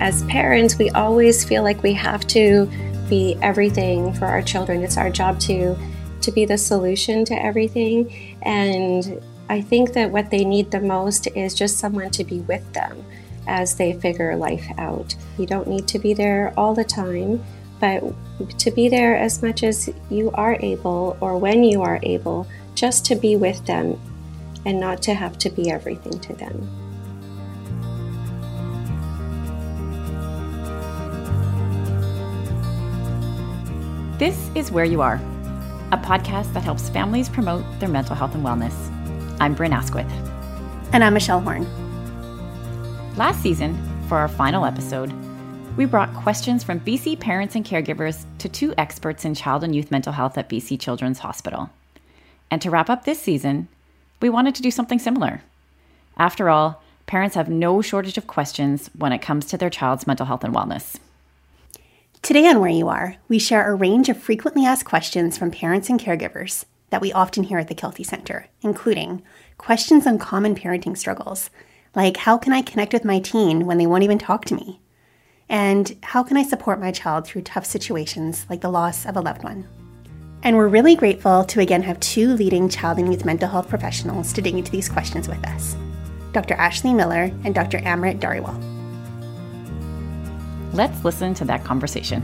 as parents, we always feel like we have to be everything for our children. It's our job to to be the solution to everything. And I think that what they need the most is just someone to be with them as they figure life out. You don't need to be there all the time, but to be there as much as you are able or when you are able, just to be with them and not to have to be everything to them. This is Where You Are, a podcast that helps families promote their mental health and wellness. I'm Bryn Asquith. And I'm Michelle Horn. Last season, for our final episode, we brought questions from BC parents and caregivers to two experts in child and youth mental health at BC Children's Hospital. And to wrap up this season, we wanted to do something similar. After all, parents have no shortage of questions when it comes to their child's mental health and wellness. Today on Where You Are, we share a range of frequently asked questions from parents and caregivers that we often hear at the Kelty Center, including questions on common parenting struggles, like how can I connect with my teen when they won't even talk to me? And how can I support my child through tough situations like the loss of a loved one? And we're really grateful to again have two leading child and youth mental health professionals to dig into these questions with us Dr. Ashley Miller and Dr. Amrit Dhariwal. Let's listen to that conversation.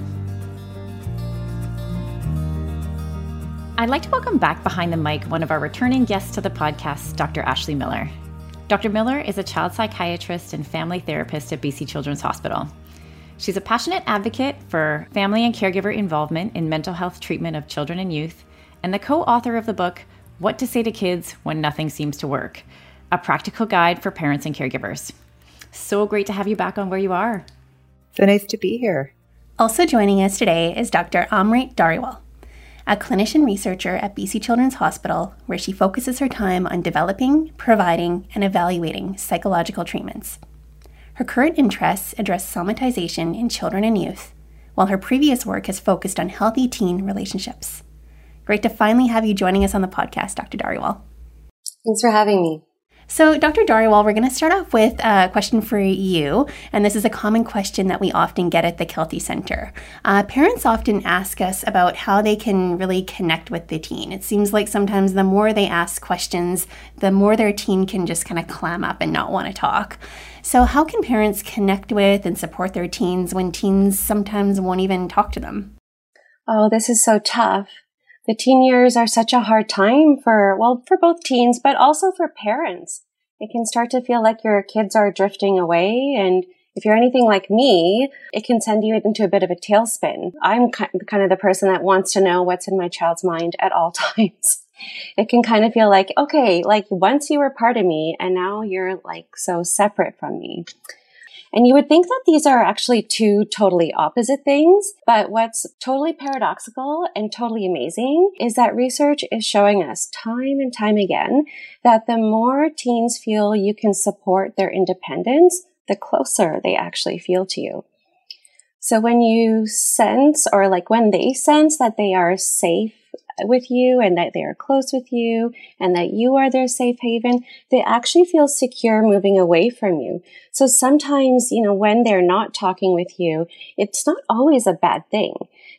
I'd like to welcome back behind the mic one of our returning guests to the podcast, Dr. Ashley Miller. Dr. Miller is a child psychiatrist and family therapist at BC Children's Hospital. She's a passionate advocate for family and caregiver involvement in mental health treatment of children and youth, and the co author of the book, What to Say to Kids When Nothing Seems to Work, a practical guide for parents and caregivers. So great to have you back on Where You Are. So nice to be here. Also joining us today is Dr. Amrit Dhariwal, a clinician researcher at BC Children's Hospital, where she focuses her time on developing, providing, and evaluating psychological treatments. Her current interests address somatization in children and youth, while her previous work has focused on healthy teen relationships. Great to finally have you joining us on the podcast, Dr. Dhariwal. Thanks for having me. So, Dr. Dhariwal, we're going to start off with a question for you. And this is a common question that we often get at the Kelty Center. Uh, parents often ask us about how they can really connect with the teen. It seems like sometimes the more they ask questions, the more their teen can just kind of clam up and not want to talk. So, how can parents connect with and support their teens when teens sometimes won't even talk to them? Oh, this is so tough the teen years are such a hard time for, well, for both teens, but also for parents. It can start to feel like your kids are drifting away. And if you're anything like me, it can send you into a bit of a tailspin. I'm kind of the person that wants to know what's in my child's mind at all times. It can kind of feel like, okay, like once you were part of me and now you're like so separate from me. And you would think that these are actually two totally opposite things. But what's totally paradoxical and totally amazing is that research is showing us time and time again that the more teens feel you can support their independence, the closer they actually feel to you. So when you sense or like when they sense that they are safe with you and that they are close with you and that you are their safe haven, they actually feel secure moving away from you. So sometimes, you know, when they're not talking with you, it's not always a bad thing.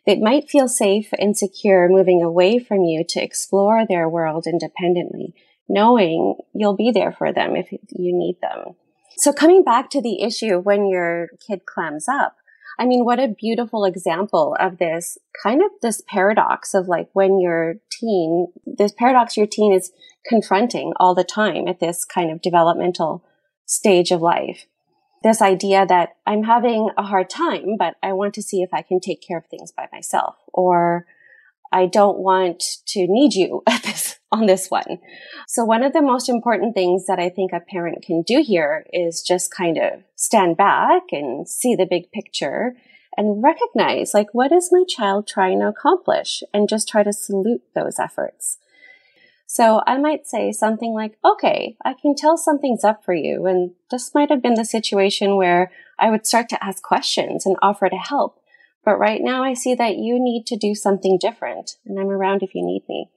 They might feel safe and secure moving away from you to explore their world independently, knowing you'll be there for them if you need them. So coming back to the issue when your kid clams up, I mean, what a beautiful example of this kind of this paradox of like when your teen, this paradox your teen is confronting all the time at this kind of developmental stage of life. This idea that I'm having a hard time, but I want to see if I can take care of things by myself or I don't want to need you at this, on this one. So one of the most important things that I think a parent can do here is just kind of stand back and see the big picture and recognize like, what is my child trying to accomplish and just try to salute those efforts. So I might say something like, okay, I can tell something's up for you. And this might have been the situation where I would start to ask questions and offer to help. But right now I see that you need to do something different and I'm around if you need me.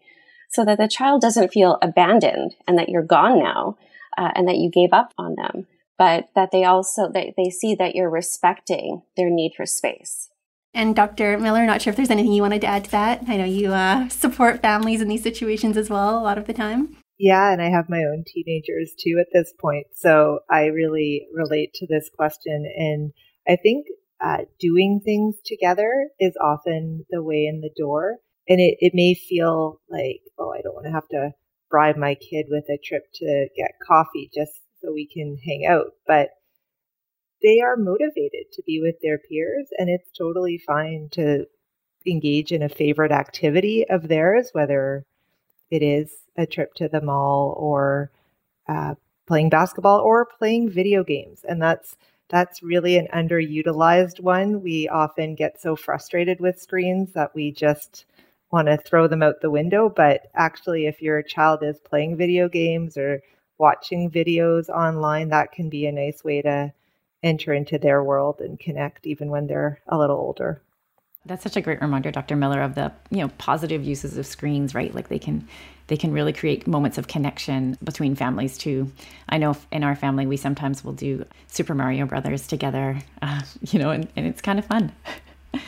So that the child doesn't feel abandoned and that you're gone now uh, and that you gave up on them, but that they also they, they see that you're respecting their need for space. And Dr. Miller, not sure if there's anything you wanted to add to that. I know you uh, support families in these situations as well a lot of the time. Yeah, and I have my own teenagers too at this point. So I really relate to this question. And I think uh, doing things together is often the way in the door. And it, it may feel like, oh, I don't want to have to bribe my kid with a trip to get coffee just so we can hang out. But they are motivated to be with their peers, and it's totally fine to engage in a favorite activity of theirs, whether it is a trip to the mall or uh, playing basketball or playing video games. And that's that's really an underutilized one. We often get so frustrated with screens that we just want to throw them out the window. But actually, if your child is playing video games or watching videos online, that can be a nice way to enter into their world and connect even when they're a little older. That's such a great reminder, Dr. Miller, of the you know positive uses of screens, right? Like they can they can really create moments of connection between families too. I know in our family we sometimes will do Super Mario Brothers together, uh, you know, and, and it's kind of fun.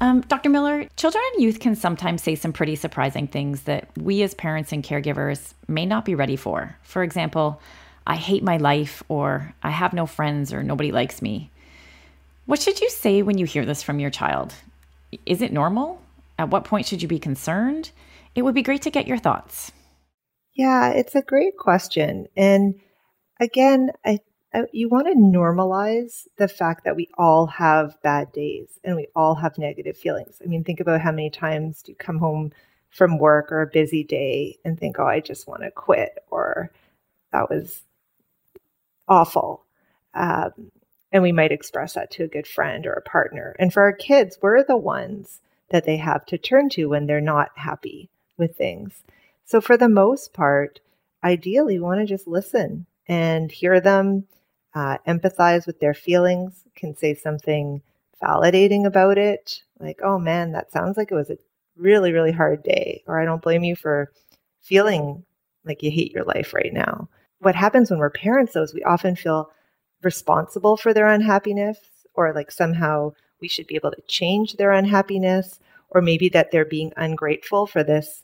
um, Dr. Miller, children and youth can sometimes say some pretty surprising things that we as parents and caregivers may not be ready for. For example, I hate my life, or I have no friends, or nobody likes me. What should you say when you hear this from your child? Is it normal? At what point should you be concerned? It would be great to get your thoughts. Yeah, it's a great question. And again, I, you want to normalize the fact that we all have bad days and we all have negative feelings. I mean, think about how many times do you come home from work or a busy day and think, oh, I just want to quit, or that was awful. Um, and we might express that to a good friend or a partner. And for our kids, we're the ones that they have to turn to when they're not happy with things. So, for the most part, ideally, we want to just listen and hear them, uh, empathize with their feelings, can say something validating about it, like, oh man, that sounds like it was a really, really hard day, or I don't blame you for feeling like you hate your life right now. What happens when we're parents, though, is we often feel responsible for their unhappiness or like somehow we should be able to change their unhappiness or maybe that they're being ungrateful for this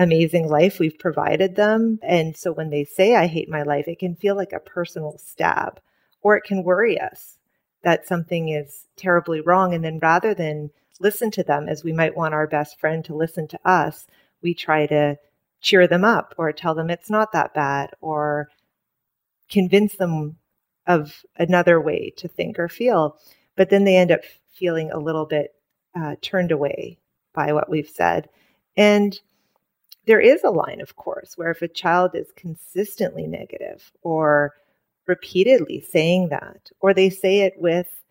amazing life we've provided them. And so when they say, I hate my life, it can feel like a personal stab or it can worry us that something is terribly wrong. And then rather than listen to them as we might want our best friend to listen to us, we try to cheer them up or tell them it's not that bad or convince them of another way to think or feel. But then they end up feeling a little bit uh, turned away by what we've said. And there is a line, of course, where if a child is consistently negative or repeatedly saying that, or they say it with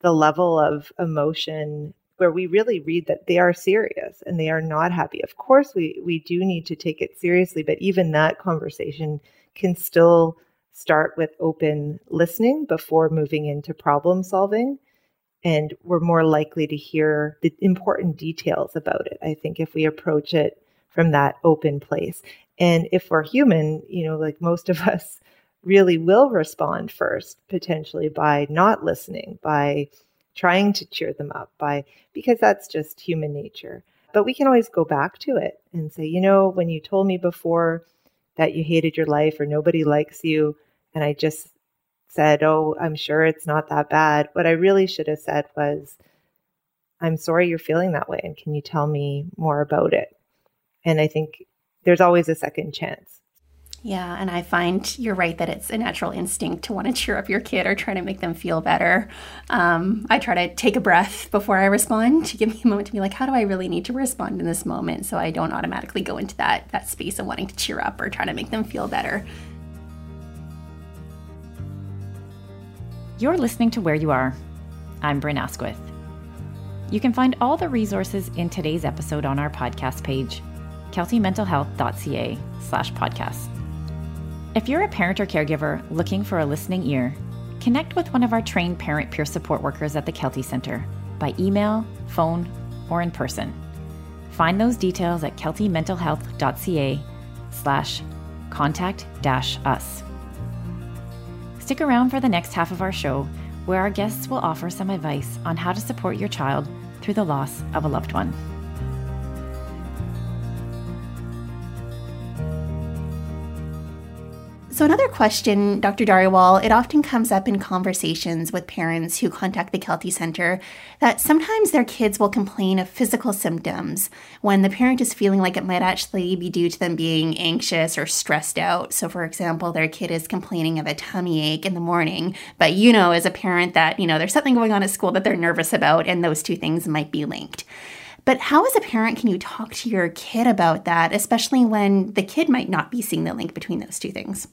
the level of emotion where we really read that they are serious and they are not happy. Of course, we, we do need to take it seriously, but even that conversation can still start with open listening before moving into problem solving. And we're more likely to hear the important details about it, I think, if we approach it from that open place. And if we're human, you know, like most of us really will respond first, potentially by not listening, by trying to cheer them up, by because that's just human nature. But we can always go back to it and say, you know, when you told me before that you hated your life or nobody likes you, and I just said, Oh, I'm sure it's not that bad. What I really should have said was, I'm sorry you're feeling that way. And can you tell me more about it? And I think there's always a second chance. Yeah, and I find you're right that it's a natural instinct to want to cheer up your kid or try to make them feel better. Um, I try to take a breath before I respond to give me a moment to be like, how do I really need to respond in this moment? So I don't automatically go into that that space of wanting to cheer up or try to make them feel better. You're listening to Where You Are. I'm Bryn Asquith. You can find all the resources in today's episode on our podcast page, keltymentalhealth.ca slash podcast. If you're a parent or caregiver looking for a listening ear, connect with one of our trained parent peer support workers at the Kelty Center by email, phone, or in person. Find those details at keltymentalhealth.ca slash contact dash us. Stick around for the next half of our show, where our guests will offer some advice on how to support your child through the loss of a loved one. So, another question, Dr. Dhariwal, it often comes up in conversations with parents who contact the Kelty Center that sometimes their kids will complain of physical symptoms when the parent is feeling like it might actually be due to them being anxious or stressed out. So, for example, their kid is complaining of a tummy ache in the morning, but you know, as a parent, that, you know, there's something going on at school that they're nervous about, and those two things might be linked. But how, as a parent, can you talk to your kid about that, especially when the kid might not be seeing the link between those two things?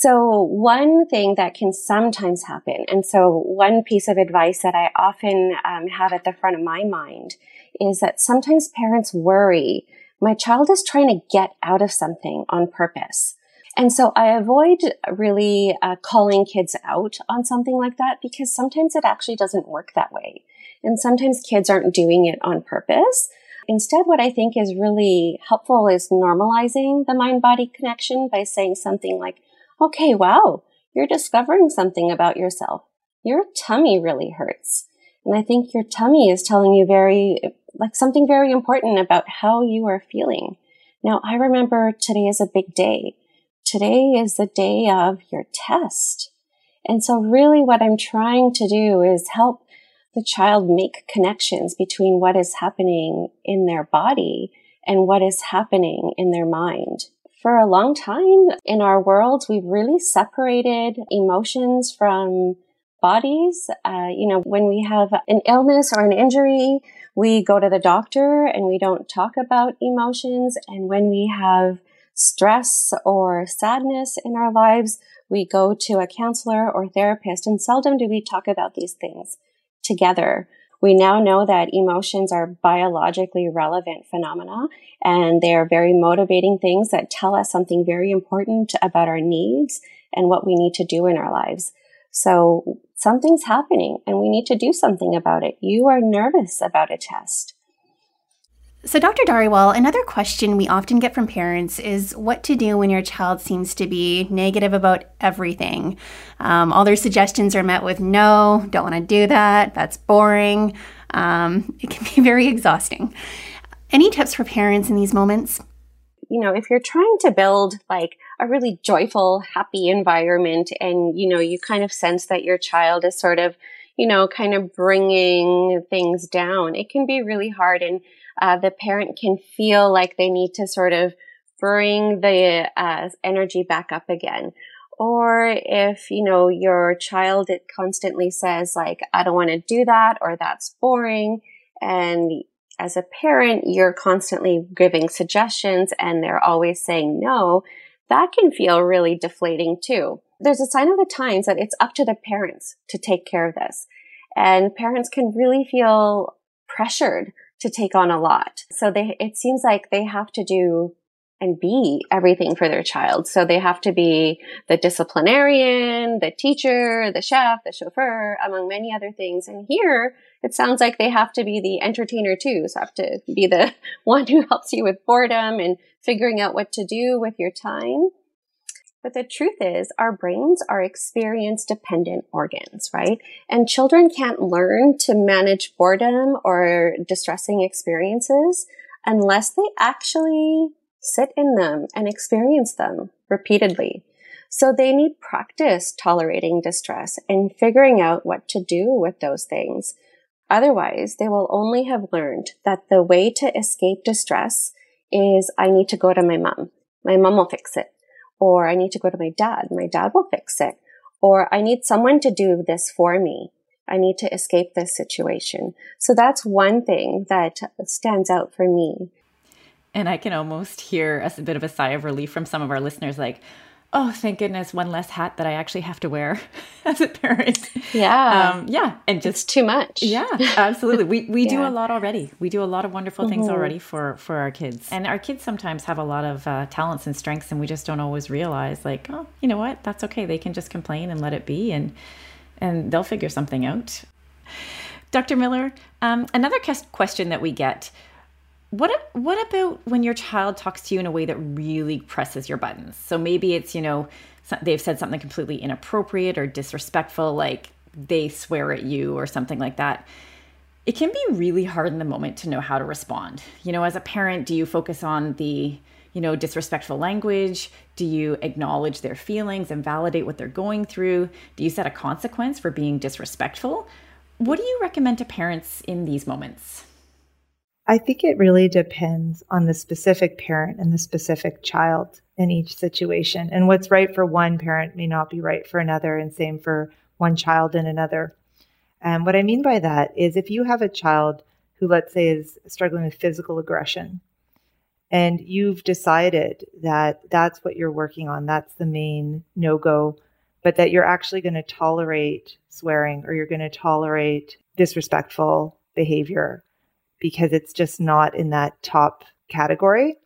So one thing that can sometimes happen, and so one piece of advice that I often um, have at the front of my mind is that sometimes parents worry my child is trying to get out of something on purpose. And so I avoid really uh, calling kids out on something like that because sometimes it actually doesn't work that way. And sometimes kids aren't doing it on purpose. Instead, what I think is really helpful is normalizing the mind body connection by saying something like, okay, wow, you're discovering something about yourself. Your tummy really hurts. And I think your tummy is telling you very, like something very important about how you are feeling. Now, I remember today is a big day. Today is the day of your test. And so really what I'm trying to do is help the child make connections between what is happening in their body and what is happening in their mind for a long time in our world, we've really separated emotions from bodies. Uh, you know, when we have an illness or an injury, we go to the doctor and we don't talk about emotions. And when we have stress or sadness in our lives, we go to a counselor or therapist and seldom do we talk about these things together. We now know that emotions are biologically relevant phenomena and they are very motivating things that tell us something very important about our needs and what we need to do in our lives. So something's happening and we need to do something about it. You are nervous about a test. So, Dr. Dhariwal, another question we often get from parents is what to do when your child seems to be negative about everything. Um, all their suggestions are met with no, don't want to do that, that's boring. Um, it can be very exhausting. Any tips for parents in these moments? You know, if you're trying to build like a really joyful, happy environment and, you know, you kind of sense that your child is sort of, you know, kind of bringing things down, it can be really hard. And uh, the parent can feel like they need to sort of bring the uh, energy back up again. Or if, you know, your child it constantly says like, I don't want to do that or that's boring. And as a parent, you're constantly giving suggestions and they're always saying no. That can feel really deflating too. There's a sign of the times that it's up to the parents to take care of this. And parents can really feel pressured to take on a lot. So they, it seems like they have to do and be everything for their child. So they have to be the disciplinarian, the teacher, the chef, the chauffeur, among many other things. And here it sounds like they have to be the entertainer too. So have to be the one who helps you with boredom and figuring out what to do with your time. But the truth is, our brains are experience dependent organs, right? And children can't learn to manage boredom or distressing experiences unless they actually sit in them and experience them repeatedly. So they need practice tolerating distress and figuring out what to do with those things. Otherwise, they will only have learned that the way to escape distress is I need to go to my mom. My mom will fix it or I need to go to my dad. My dad will fix it. Or I need someone to do this for me. I need to escape this situation. So that's one thing that stands out for me. And I can almost hear a bit of a sigh of relief from some of our listeners like, oh, thank goodness, one less hat that I actually have to wear as a parent. Yeah. Um, yeah. And just it's too much. Yeah, absolutely. We, we yeah. do a lot already. We do a lot of wonderful mm-hmm. things already for, for our kids. And our kids sometimes have a lot of uh, talents and strengths, and we just don't always realize, like, oh, you know what? That's okay. They can just complain and let it be, and, and they'll figure something out. Dr. Miller, um, another question that we get what what about when your child talks to you in a way that really presses your buttons? So maybe it's, you know, they've said something completely inappropriate or disrespectful, like they swear at you or something like that. It can be really hard in the moment to know how to respond. You know, as a parent, do you focus on the you know, disrespectful language? Do you acknowledge their feelings and validate what they're going through? Do you set a consequence for being disrespectful? What do you recommend to parents in these moments? I think it really depends on the specific parent and the specific child in each situation. And what's right for one parent may not be right for another, and same for one child and another. And what I mean by that is if you have a child who, let's say, is struggling with physical aggression, and you've decided that that's what you're working on, that's the main no go, but that you're actually going to tolerate swearing or you're going to tolerate disrespectful behavior because it's just not in that top category.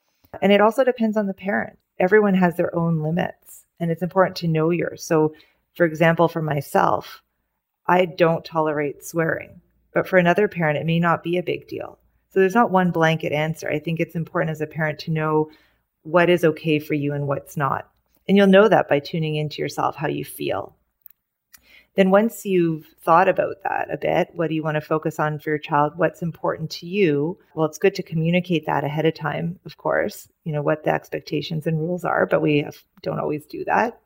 And it also depends on the parent. Everyone has their own limits, and it's important to know yours. So, for example, for myself, I don't tolerate swearing, but for another parent, it may not be a big deal. So there's not one blanket answer. I think it's important as a parent to know what is okay for you and what's not. And you'll know that by tuning into yourself, how you feel. Then, once you've thought about that a bit, what do you want to focus on for your child? What's important to you? Well, it's good to communicate that ahead of time, of course, you know, what the expectations and rules are, but we have, don't always do that.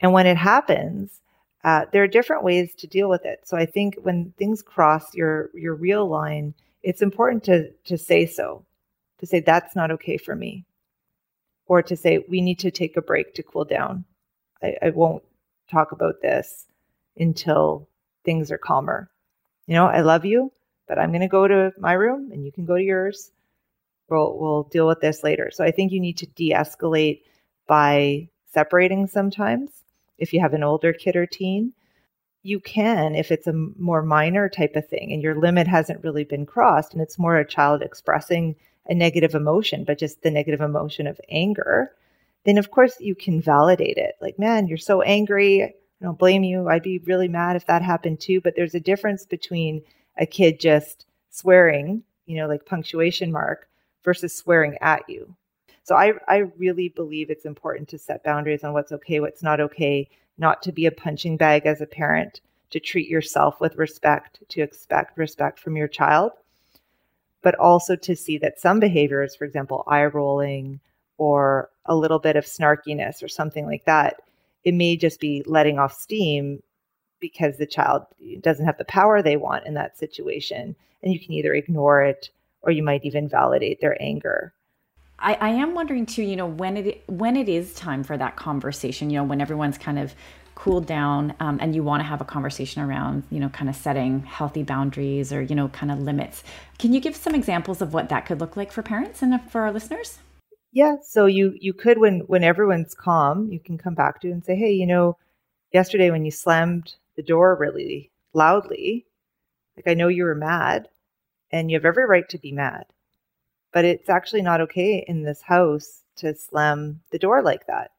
And when it happens, uh, there are different ways to deal with it. So I think when things cross your your real line, it's important to to say so, to say that's not okay for me, or to say we need to take a break to cool down. I, I won't talk about this until things are calmer. You know, I love you, but I'm going to go to my room and you can go to yours. We'll we'll deal with this later. So I think you need to de-escalate by separating sometimes if you have an older kid or teen you can if it's a more minor type of thing and your limit hasn't really been crossed and it's more a child expressing a negative emotion but just the negative emotion of anger then of course you can validate it like man you're so angry i don't blame you. I'd be really mad if that happened too but there's a difference between a kid just swearing you know like punctuation mark versus swearing at you. So i i really believe it's important to set boundaries on what's okay what's not okay not to be a punching bag as a parent, to treat yourself with respect, to expect respect from your child, but also to see that some behaviors, for example, eye rolling or a little bit of snarkiness or something like that, it may just be letting off steam because the child doesn't have the power they want in that situation. And you can either ignore it or you might even validate their anger. I, I am wondering too, you know, when it when it is time for that conversation, you know, when everyone's kind of cooled down um, and you want to have a conversation around, you know, kind of setting healthy boundaries or, you know, kind of limits. Can you give some examples of what that could look like for parents and for our listeners? Yeah. So you you could when when everyone's calm, you can come back to and say, hey, you know, yesterday when you slammed the door really loudly, like I know you were mad and you have every right to be mad but it's actually not okay in this house to slam the door like that.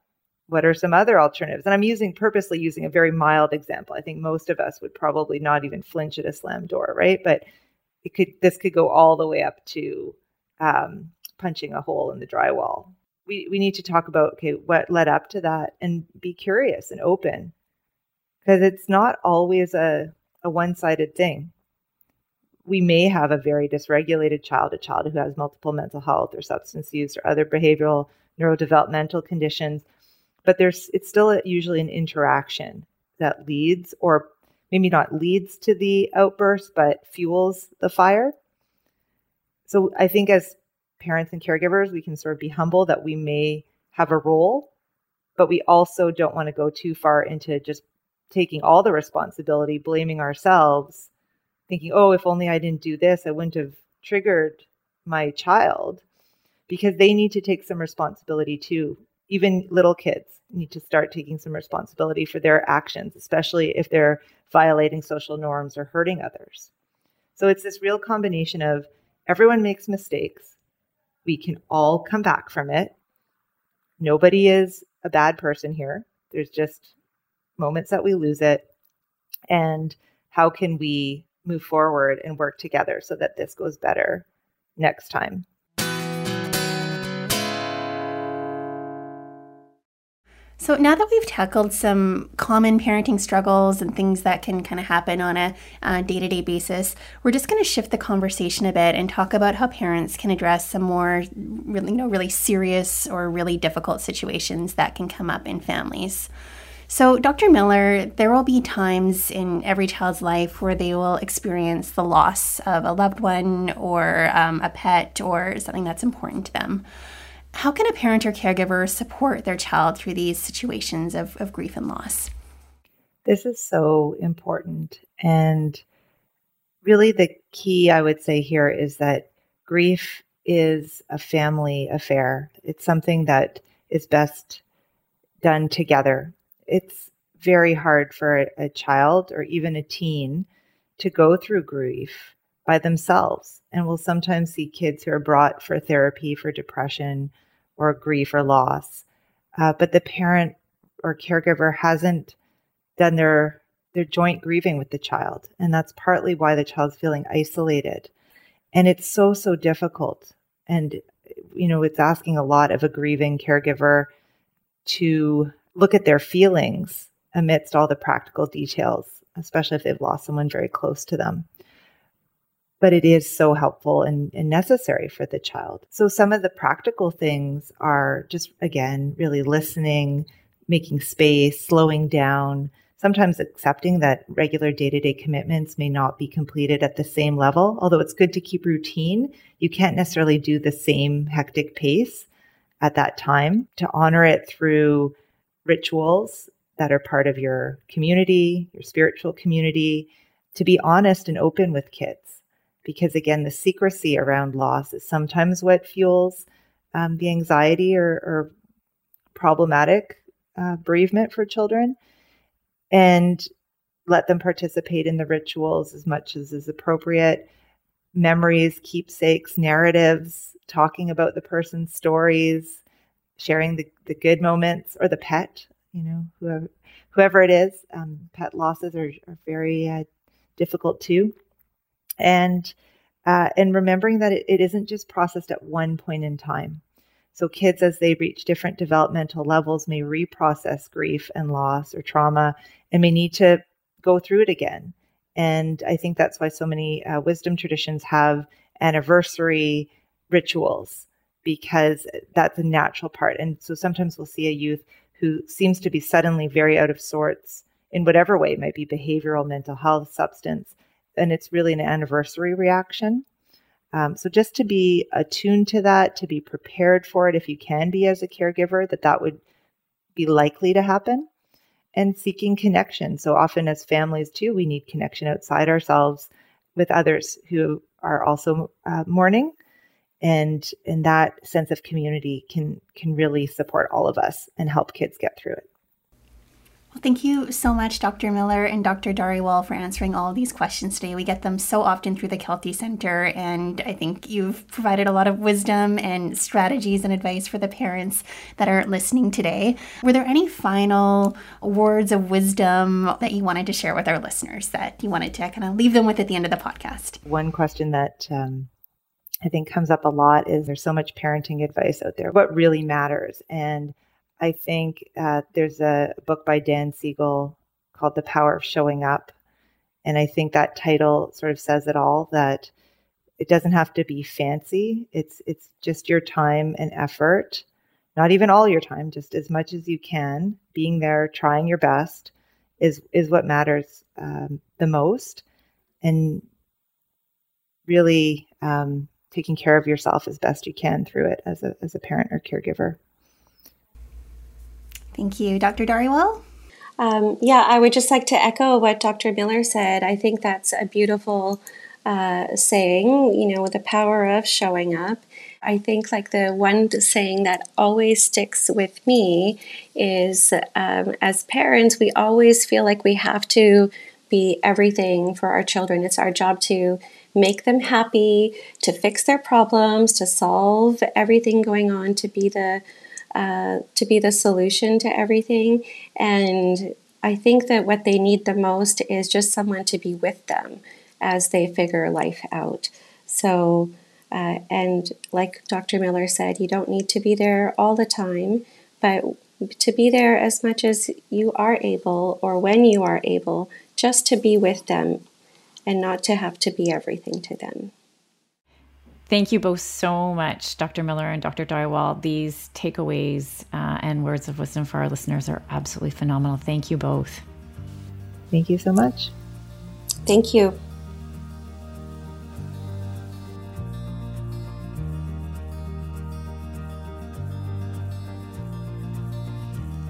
What are some other alternatives? And I'm using purposely using a very mild example. I think most of us would probably not even flinch at a slam door, right? But it could this could go all the way up to um, punching a hole in the drywall. We we need to talk about okay what led up to that and be curious and open because it's not always a a one sided thing we may have a very dysregulated child, a child who has multiple mental health or substance use or other behavioral neurodevelopmental conditions, but there's it's still usually an interaction that leads or maybe not leads to the outburst but fuels the fire. So I think as parents and caregivers, we can sort of be humble that we may have a role, but we also don't want to go too far into just taking all the responsibility, blaming ourselves thinking, oh, if only I didn't do this, I wouldn't have triggered my child because they need to take some responsibility too. Even little kids need to start taking some responsibility for their actions, especially if they're violating social norms or hurting others. So it's this real combination of everyone makes mistakes. We can all come back from it. Nobody is a bad person here. There's just moments that we lose it. And how can we move forward and work together so that this goes better next time. So, now that we've tackled some common parenting struggles and things that can kind of happen on a day to day basis, we're just going to shift the conversation a bit and talk about how parents can address some more really, you know, really serious or really difficult situations that can come up in families. So, Dr. Miller, there will be times in every child's life where they will experience the loss of a loved one or um, a pet or something that's important to them. How can a parent or caregiver support their child through these situations of, of grief and loss? This is so important. And really, the key I would say here is that grief is a family affair. It's something that is best done together. It's very hard for a, a child or even a teen to go through grief by themselves. And we'll sometimes see kids who are brought for therapy for depression or grief or loss, uh, but the parent or caregiver hasn't done their their joint grieving with the child, and that's partly why the child's feeling isolated. And it's so so difficult, and you know it's asking a lot of a grieving caregiver to look at their feelings amidst all the practical details, especially if they've lost someone very close to them but it is so helpful and, and, necessary for the child. So, some of the practical things are just, again, really listening, making space, slowing down, sometimes accepting that regular day to day commitments may not be completed at the same level. Although it's good to keep routine, you can't necessarily do the same hectic pace at that time. To honor it through rituals that are part of your community, your spiritual community, to be honest and open with kids because again, the secrecy around loss is sometimes what fuels um, the anxiety or, or problematic uh, bereavement for children. And let them participate in the rituals as much as is appropriate. Memories, keepsakes, narratives, talking about the person's stories, sharing the, the good moments or the pet, you know, whoever, whoever it is. Um, pet losses are, are very uh, difficult too and uh, and remembering that it, it isn't just processed at one point in time. So kids, as they reach different developmental levels, may reprocess grief and loss or trauma, and may need to go through it again. And I think that's why so many uh, wisdom traditions have anniversary rituals because that's a natural part. And so sometimes we'll see a youth who seems to be suddenly very out of sorts in whatever way, it might be behavioral, mental health, substance, and it's really an anniversary reaction. Um, so just to be attuned to that, to be prepared for it, if you can be as a caregiver, that that would be likely to happen, and seeking connection. So often, as families too, we need connection outside ourselves with others who are also uh, mourning, and and that sense of community can can really support all of us and help kids get through it. Well, thank you so much, Dr. Miller and Dr. Dhariwal, for answering all these questions today. We get them so often through the Kelty Center, and I think you've provided a lot of wisdom and strategies and advice for the parents that are listening today. Were there any final words of wisdom that you wanted to share with our listeners that you wanted to kind of leave them with at the end of the podcast? One question that um, I think comes up a lot is there's so much parenting advice out there. What really matters? And I think uh, there's a book by Dan Siegel called The Power of Showing Up. And I think that title sort of says it all that it doesn't have to be fancy. It's it's just your time and effort, not even all your time, just as much as you can. Being there, trying your best, is is what matters um, the most, and really um, taking care of yourself as best you can through it as a as a parent or caregiver. Thank you. Dr. Dhariwal? Um, yeah, I would just like to echo what Dr. Miller said. I think that's a beautiful uh, saying, you know, with the power of showing up. I think like the one saying that always sticks with me is um, as parents, we always feel like we have to be everything for our children. It's our job to make them happy, to fix their problems, to solve everything going on, to be the uh, to be the solution to everything. And I think that what they need the most is just someone to be with them as they figure life out. So, uh, and like Dr. Miller said, you don't need to be there all the time, but to be there as much as you are able or when you are able, just to be with them and not to have to be everything to them. Thank you both so much, Dr. Miller and Dr. Dhaliwal. These takeaways uh, and words of wisdom for our listeners are absolutely phenomenal. Thank you both. Thank you so much. Thank you.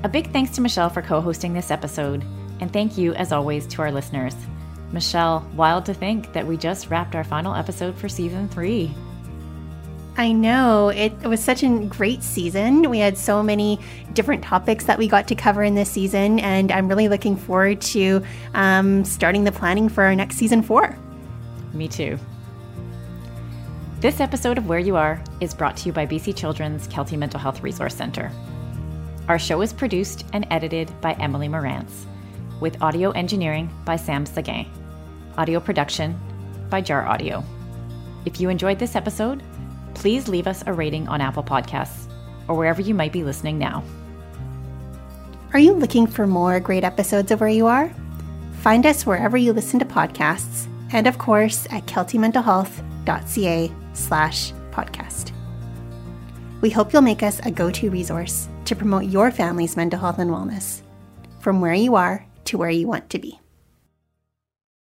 A big thanks to Michelle for co hosting this episode, and thank you, as always, to our listeners. Michelle, wild to think that we just wrapped our final episode for season three. I know. It, was such a great season. We had so many different topics that we got to cover in this season, and I'm really looking forward to um, starting the planning for our next season four. Me too. This episode of Where You Are is brought to you by BC Children's Kelty Mental Health Resource Centre. Our show is produced and edited by Emily Morantz, with audio engineering by Sam Seguin, audio production by Jar Audio. If you enjoyed this episode, please leave us a rating on Apple Podcasts or wherever you might be listening now. Are you looking for more great episodes of Where You Are? Find us wherever you listen to podcasts, and of course at keltymentalhealth.ca slash podcast. We hope you'll make us a go-to resource to promote your family's mental health and wellness, from where you are to where you want to be.